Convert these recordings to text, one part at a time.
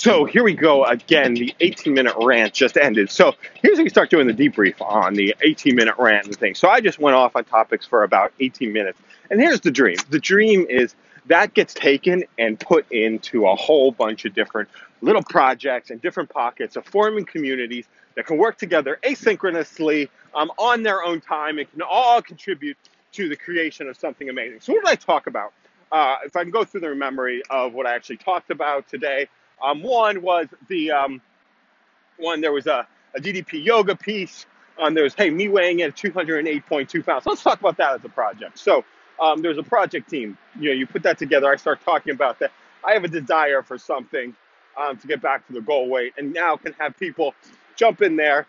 So here we go again. The 18 minute rant just ended. So here's how you start doing the debrief on the 18 minute rant and things. So I just went off on topics for about 18 minutes. And here's the dream the dream is that gets taken and put into a whole bunch of different little projects and different pockets of forming communities that can work together asynchronously um, on their own time and can all contribute to the creation of something amazing. So, what did I talk about? Uh, if I can go through the memory of what I actually talked about today, um, one was the um, one there was a, a DDP yoga piece. Um, there was hey me weighing in at 208.2 pounds. Let's talk about that as a project. So um, there's a project team. You know, you put that together. I start talking about that. I have a desire for something um, to get back to the goal weight, and now can have people jump in there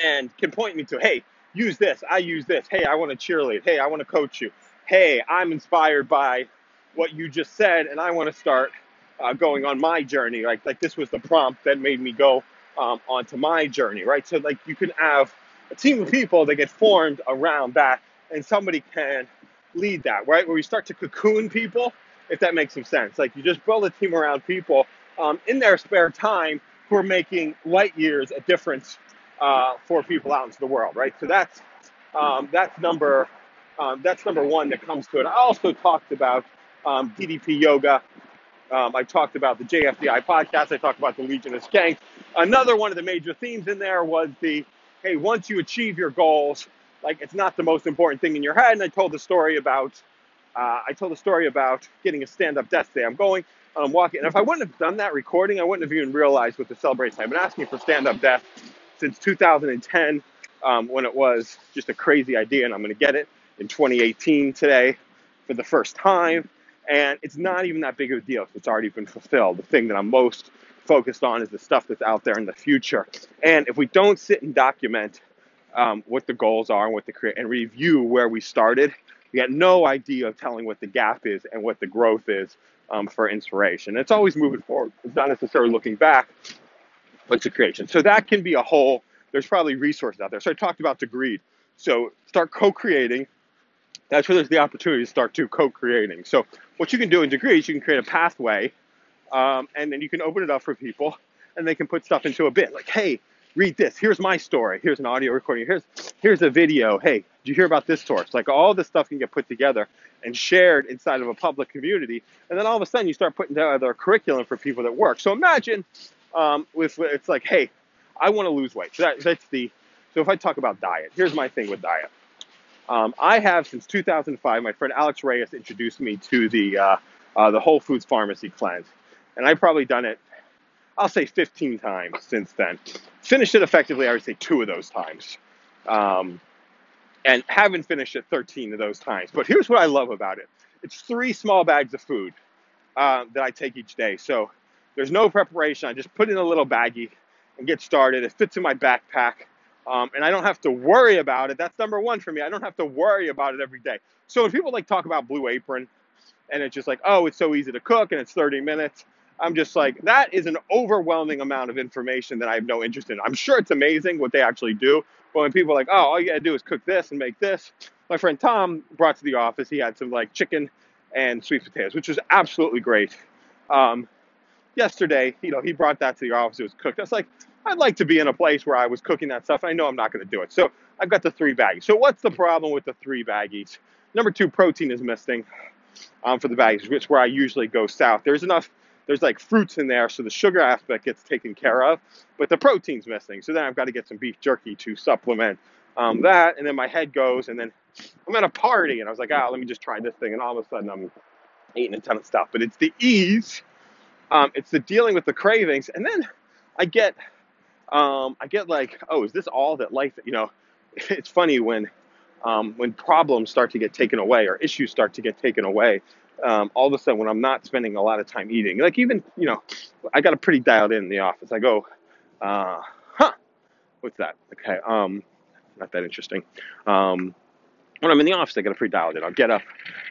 and can point me to hey use this. I use this. Hey, I want to cheerlead. Hey, I want to coach you. Hey, I'm inspired by what you just said, and I want to start uh, going on my journey. Like like this was the prompt that made me go um, onto my journey, right? So like you can have a team of people that get formed around that, and somebody can lead that, right? Where you start to cocoon people, if that makes some sense. Like you just build a team around people um, in their spare time who are making light years a difference uh, for people out into the world, right? So that's um, that's number um, that's number one that comes to it. I also talked about um, DDP yoga um, I talked about the JFDI podcast. I talked about the Legion of Skanks. Another one of the major themes in there was the hey, once you achieve your goals, like it's not the most important thing in your head. And I told the story about uh, I told the story about getting a stand-up desk day. I'm going, and I'm walking, and if I wouldn't have done that recording, I wouldn't have even realized what the celebration. I've been asking for stand-up desk since 2010, um, when it was just a crazy idea, and I'm going to get it in 2018 today for the first time. And it's not even that big of a deal it's already been fulfilled. The thing that I'm most focused on is the stuff that's out there in the future. And if we don't sit and document um, what the goals are and what the create and review where we started, we got no idea of telling what the gap is and what the growth is um, for inspiration. It's always moving forward. It's not necessarily looking back, but to creation. So that can be a whole. There's probably resources out there. So I talked about Degreed. So start co-creating that's where there's the opportunity to start to co-creating. So what you can do in Degreed, you can create a pathway, um, and then you can open it up for people, and they can put stuff into a bit like, hey, read this. Here's my story. Here's an audio recording. Here's here's a video. Hey, did you hear about this source? Like all this stuff can get put together and shared inside of a public community, and then all of a sudden you start putting together a curriculum for people that work. So imagine um, with it's like, hey, I want to lose weight. So that, that's the so if I talk about diet, here's my thing with diet. Um, I have since 2005. My friend Alex Reyes introduced me to the uh, uh, the Whole Foods Pharmacy Cleanse, and I've probably done it. I'll say 15 times since then. Finished it effectively. I would say two of those times, um, and haven't finished it 13 of those times. But here's what I love about it: it's three small bags of food uh, that I take each day. So there's no preparation. I just put in a little baggie and get started. It fits in my backpack. Um, and I don't have to worry about it. That's number one for me. I don't have to worry about it every day. So when people like talk about Blue Apron, and it's just like, oh, it's so easy to cook and it's 30 minutes. I'm just like, that is an overwhelming amount of information that I have no interest in. I'm sure it's amazing what they actually do, but when people are like, oh, all you gotta do is cook this and make this, my friend Tom brought to the office, he had some like chicken and sweet potatoes, which was absolutely great. Um, yesterday, you know, he brought that to the office, it was cooked. I was like, I'd like to be in a place where I was cooking that stuff. I know I'm not going to do it. So I've got the three baggies. So what's the problem with the three baggies? Number two, protein is missing um, for the baggies, which is where I usually go south. There's enough, there's like fruits in there, so the sugar aspect gets taken care of, but the protein's missing. So then I've got to get some beef jerky to supplement um, that. And then my head goes, and then I'm at a party, and I was like, ah, oh, let me just try this thing. And all of a sudden I'm eating a ton of stuff. But it's the ease, um, it's the dealing with the cravings. And then I get um, I get like, oh, is this all that life? You know, it's funny when um, when problems start to get taken away or issues start to get taken away. Um, all of a sudden, when I'm not spending a lot of time eating, like even you know, I got a pretty dialed in, in the office. I go, uh, huh, what's that? Okay, um, not that interesting. Um, when I'm in the office, I get a pretty dialed in. I'll get up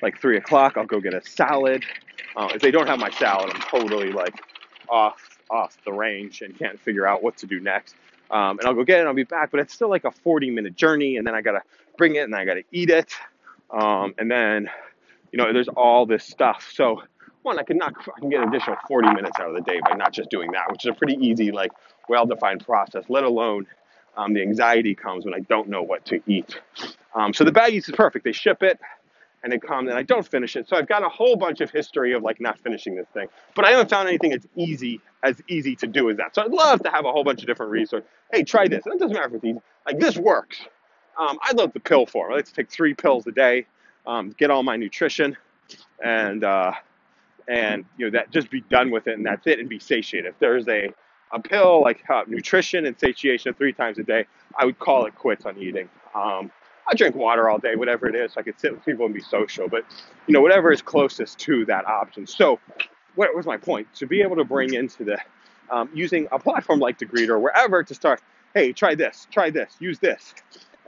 like three o'clock. I'll go get a salad. Uh, if they don't have my salad, I'm totally like off off the range and can't figure out what to do next. Um, and I'll go get it and I'll be back, but it's still like a 40 minute journey. And then I got to bring it and I got to eat it. Um, and then, you know, there's all this stuff. So one, I can knock, I can get an additional 40 minutes out of the day by not just doing that, which is a pretty easy, like, well-defined process. Let alone um, the anxiety comes when I don't know what to eat. Um, so the baggies is perfect. They ship it and it comes and I don't finish it. So I've got a whole bunch of history of like not finishing this thing, but I haven't found anything that's easy as easy to do as that. So I'd love to have a whole bunch of different resources. Hey, try this. And it doesn't matter if it's easy. Like this works. Um, I love the pill form. I like to take three pills a day, um, get all my nutrition, and uh, and you know that just be done with it, and that's it, and be satiated. If there's a a pill like uh, nutrition and satiation three times a day, I would call it quits on eating. Um, I drink water all day, whatever it is. I could sit with people and be social, but you know, whatever is closest to that option. So, what was my point? To be able to bring into the um, using a platform like Degreed or wherever to start. Hey, try this, try this, use this,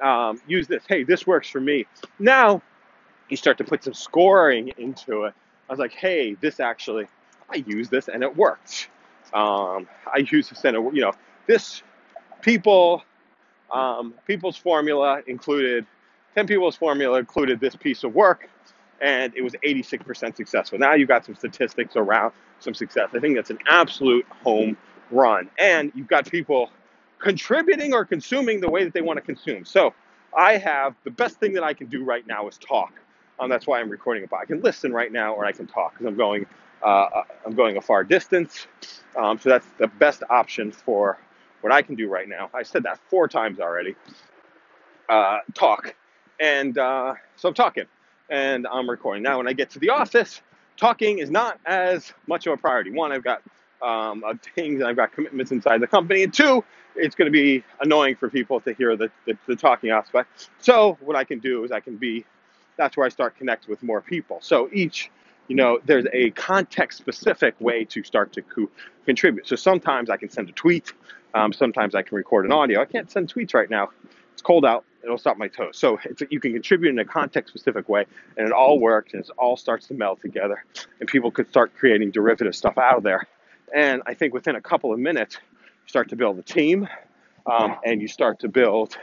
um, use this. Hey, this works for me. Now you start to put some scoring into it. I was like, hey, this actually, I use this and it worked. Um, I use this and it, you know, this people um, people's formula included, 10 people's formula included this piece of work, and it was 86% successful. Now you've got some statistics around some success. I think that's an absolute home run. And you've got people contributing or consuming the way that they want to consume. So I have the best thing that I can do right now is talk. Um, that's why I'm recording it. But I can listen right now, or I can talk because I'm going, uh, I'm going a far distance. Um, so that's the best option for what I can do right now, I said that four times already, uh, talk. And uh, so I'm talking and I'm recording. Now, when I get to the office, talking is not as much of a priority. One, I've got um, things and I've got commitments inside the company. And two, it's going to be annoying for people to hear the, the, the talking aspect. So, what I can do is I can be, that's where I start connect with more people. So, each you know, there's a context specific way to start to co- contribute. So sometimes I can send a tweet. Um, sometimes I can record an audio. I can't send tweets right now. It's cold out. It'll stop my toes. So you can contribute in a context specific way, and it all works, and it all starts to meld together, and people could start creating derivative stuff out of there. And I think within a couple of minutes, you start to build a team, um, and you start to build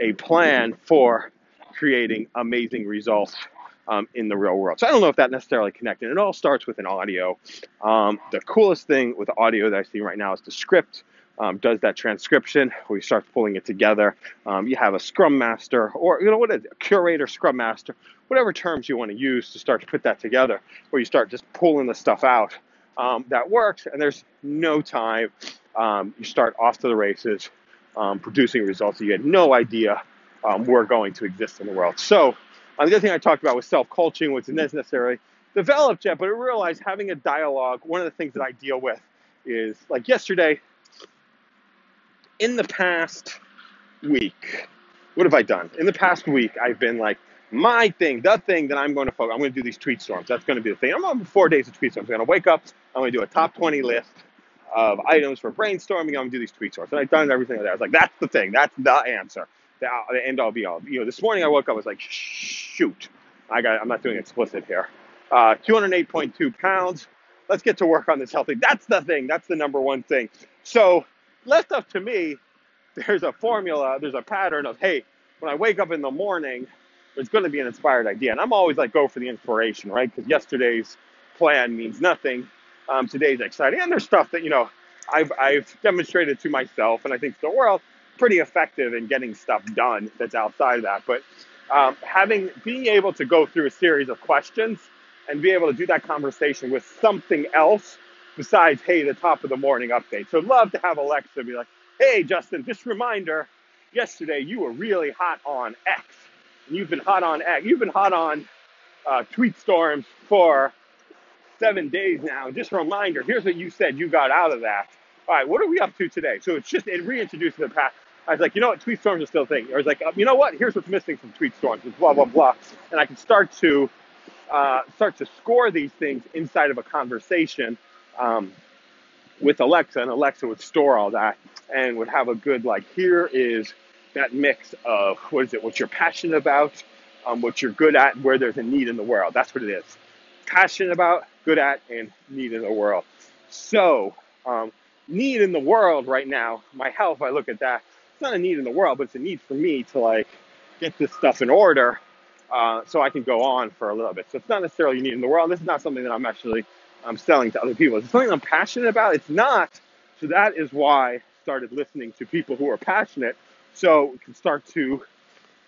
a plan for creating amazing results um, in the real world. So I don't know if that necessarily connected. It all starts with an audio. Um, the coolest thing with audio that I see right now is the script. Um, does that transcription where you start pulling it together. Um, you have a scrum master or you know what a curator, scrum master, whatever terms you want to use to start to put that together, where you start just pulling the stuff out. Um, that works, and there's no time. Um, you start off to the races, producing results that you had no idea were going to exist in the world. So uh, the other thing I talked about was self-coaching, which isn't necessarily developed yet, but I realized having a dialogue, one of the things that I deal with is like yesterday, in the past week, what have I done? In the past week, I've been like, my thing, the thing that I'm going to focus, I'm going to do these tweet storms. That's going to be the thing. I'm on four days of tweet storms. I'm going to wake up, I'm going to do a top 20 list of items for brainstorming. I'm going to do these tweet storms. And I've done everything like that. I was like, that's the thing. That's the answer the, the end all be all. You know, this morning I woke up, I was like, shoot, I got, I'm not doing explicit here. Uh, 208.2 pounds. Let's get to work on this healthy. That's the thing. That's the number one thing. So left up to me, there's a formula, there's a pattern of, hey, when I wake up in the morning, there's going to be an inspired idea. And I'm always like, go for the inspiration, right? Because yesterday's plan means nothing. Um, today's exciting. And there's stuff that, you know, I've, I've demonstrated to myself and I think to the world pretty effective in getting stuff done that's outside of that. But um, having being able to go through a series of questions and be able to do that conversation with something else besides, hey, the top of the morning update. So love to have Alexa be like, hey, Justin, just reminder, yesterday you were really hot on X. And you've been hot on X. You've been hot on uh, tweet storms for seven days now. Just a reminder, here's what you said you got out of that. All right, what are we up to today? So it's just, it reintroduces the past. I was like, you know what, tweet storms are still a thing. I was like, uh, you know what, here's what's missing from tweet storms. It's blah blah blah, and I can start to uh, start to score these things inside of a conversation um, with Alexa, and Alexa would store all that and would have a good like, here is that mix of what is it, what you're passionate about, um, what you're good at, where there's a need in the world. That's what it is. Passionate about, good at, and need in the world. So, um, need in the world right now, my health, I look at that it's not a need in the world, but it's a need for me to like get this stuff in order uh, so I can go on for a little bit. So it's not necessarily a need in the world. This is not something that I'm actually I'm selling to other people. It's something I'm passionate about. It's not. So that is why I started listening to people who are passionate, so we can start to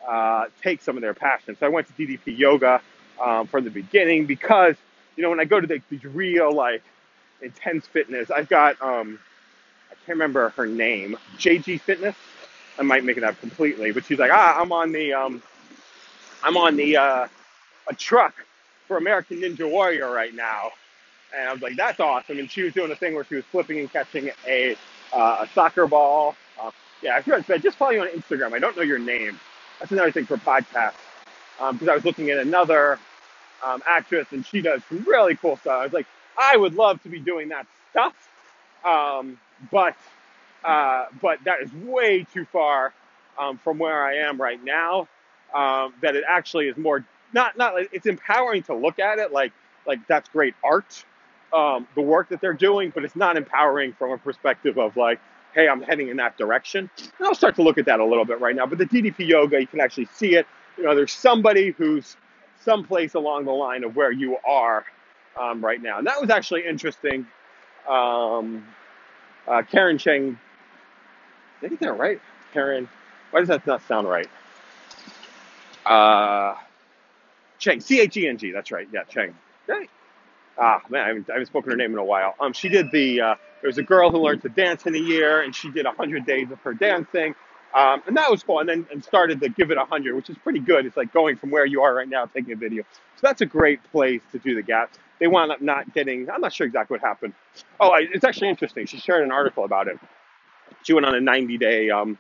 uh, take some of their passion. So I went to DDP yoga um, from the beginning because you know when I go to the, these real like intense fitness, I've got um, I can't remember her name, JG Fitness. I might make it up completely, but she's like, ah, I'm on the um, I'm on the uh, a truck for American Ninja Warrior right now, and I was like, that's awesome. And she was doing a thing where she was flipping and catching a uh, a soccer ball. Uh, yeah, I forgot say, just follow you on Instagram. I don't know your name. That's another thing for podcasts because I was looking at another um, actress and she does some really cool stuff. I was like, I would love to be doing that stuff, um, but uh, but that is way too far um, from where I am right now. Um, that it actually is more not not it's empowering to look at it like like that's great art, um, the work that they're doing, but it's not empowering from a perspective of like, hey, I'm heading in that direction. And I'll start to look at that a little bit right now. But the DDP yoga, you can actually see it. You know, there's somebody who's someplace along the line of where you are um, right now. And that was actually interesting. Um, uh, Karen Cheng, did I get that right? Karen, why does that not sound right? Uh, Cheng, C H E N G, that's right. Yeah, Cheng. Right. Ah, man, I haven't, I haven't spoken her name in a while. Um, she did the, uh, there was a girl who learned to dance in a year, and she did 100 days of her dancing. Um, and that was cool. And then and started to give it 100, which is pretty good. It's like going from where you are right now, taking a video. So that's a great place to do the gap. They wound up not getting, I'm not sure exactly what happened. Oh, it's actually interesting. She shared an article about it. She went on a 90 day, um,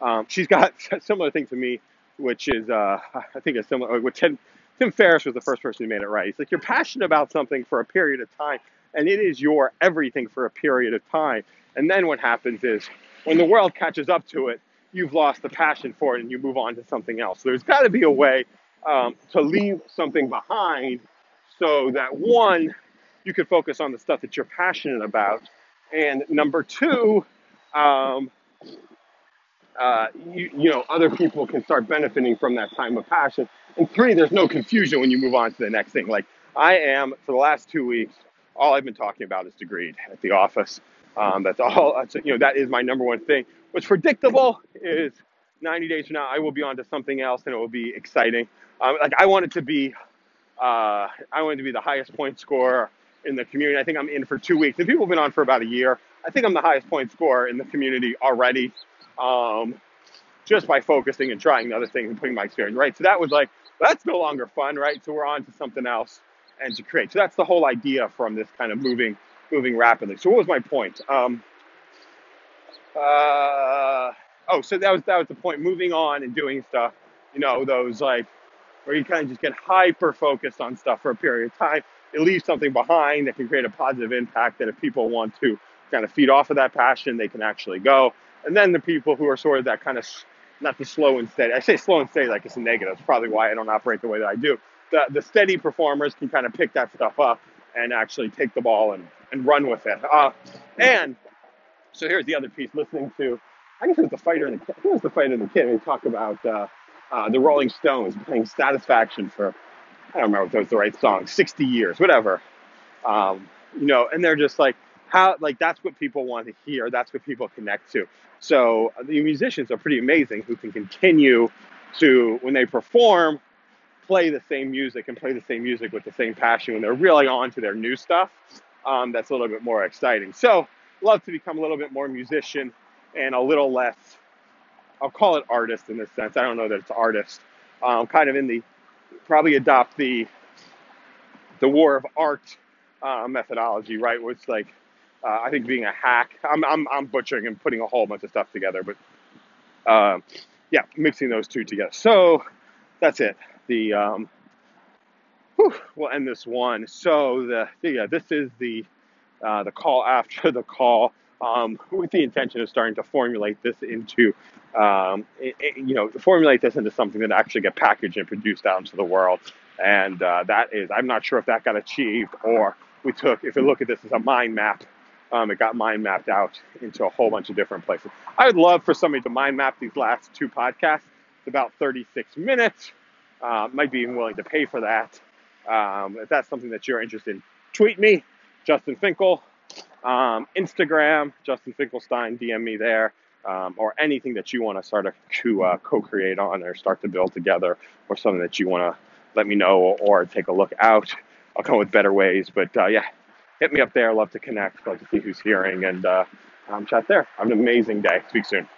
um, she's got a similar thing to me, which is, uh, I think it's similar, with Tim, Tim Ferriss was the first person who made it right. He's like you're passionate about something for a period of time, and it is your everything for a period of time. And then what happens is when the world catches up to it, you've lost the passion for it and you move on to something else. So there's got to be a way um, to leave something behind so that one, you can focus on the stuff that you're passionate about, and number two, um, uh, you, you know, other people can start benefiting from that time of passion. And three, there's no confusion when you move on to the next thing. Like I am for the last two weeks, all I've been talking about is Degreed at the office. Um, that's all. That's, you know, that is my number one thing. What's predictable is 90 days from now, I will be on to something else, and it will be exciting. Um, like I want it to be, uh, I want it to be the highest point scorer in the community. I think I'm in for two weeks, and people have been on for about a year. I think I'm the highest point scorer in the community already, um, just by focusing and trying other things and putting my experience right. So that was like that's no longer fun, right? So we're on to something else and to create. So that's the whole idea from this kind of moving moving rapidly. So what was my point? Um, uh, oh, so that was that was the point. Moving on and doing stuff. You know, those like where you kind of just get hyper focused on stuff for a period of time. It leaves something behind that can create a positive impact. That if people want to kind of feed off of that passion, they can actually go. And then the people who are sort of that kind of not the slow and steady. I say slow and steady like it's a negative. It's probably why I don't operate the way that I do. The the steady performers can kind of pick that stuff up and actually take the ball and, and run with it. Uh, and so here's the other piece. Listening to, I guess it was the fighter and the kid. I think it was the fighter and the kid. We talk about uh, uh, the Rolling Stones playing Satisfaction for I don't remember if that was the right song, 60 years, whatever. Um, you know, and they're just like how like that's what people want to hear. That's what people connect to. So uh, the musicians are pretty amazing who can continue to when they perform play the same music and play the same music with the same passion when they're really on to their new stuff. Um, that's a little bit more exciting. So love to become a little bit more musician and a little less. I'll call it artist in this sense. I don't know that it's artist. Um, kind of in the probably adopt the the war of art uh, methodology, right? Where it's like uh, I think being a hack. I'm, I'm I'm butchering and putting a whole bunch of stuff together, but uh, yeah, mixing those two together. So that's it. The um, whew, we'll end this one. So the yeah, this is the uh, the call after the call. Um, with the intention of starting to formulate this into, um, it, it, you know, formulate this into something that actually get packaged and produced out into the world. And uh, that is, I'm not sure if that got achieved or we took, if you look at this as a mind map, um, it got mind mapped out into a whole bunch of different places. I would love for somebody to mind map these last two podcasts. It's about 36 minutes. Uh, might be even willing to pay for that. Um, if that's something that you're interested in, tweet me Justin Finkel, um, Instagram, Justin Finkelstein, DM me there, um, or anything that you want to start to uh, co-create on or start to build together, or something that you want to let me know or, or, take a look out. I'll come with better ways, but uh, yeah, hit me up there. Love to connect. Love to see who's hearing and uh, um, chat there. Have an amazing day. Speak soon.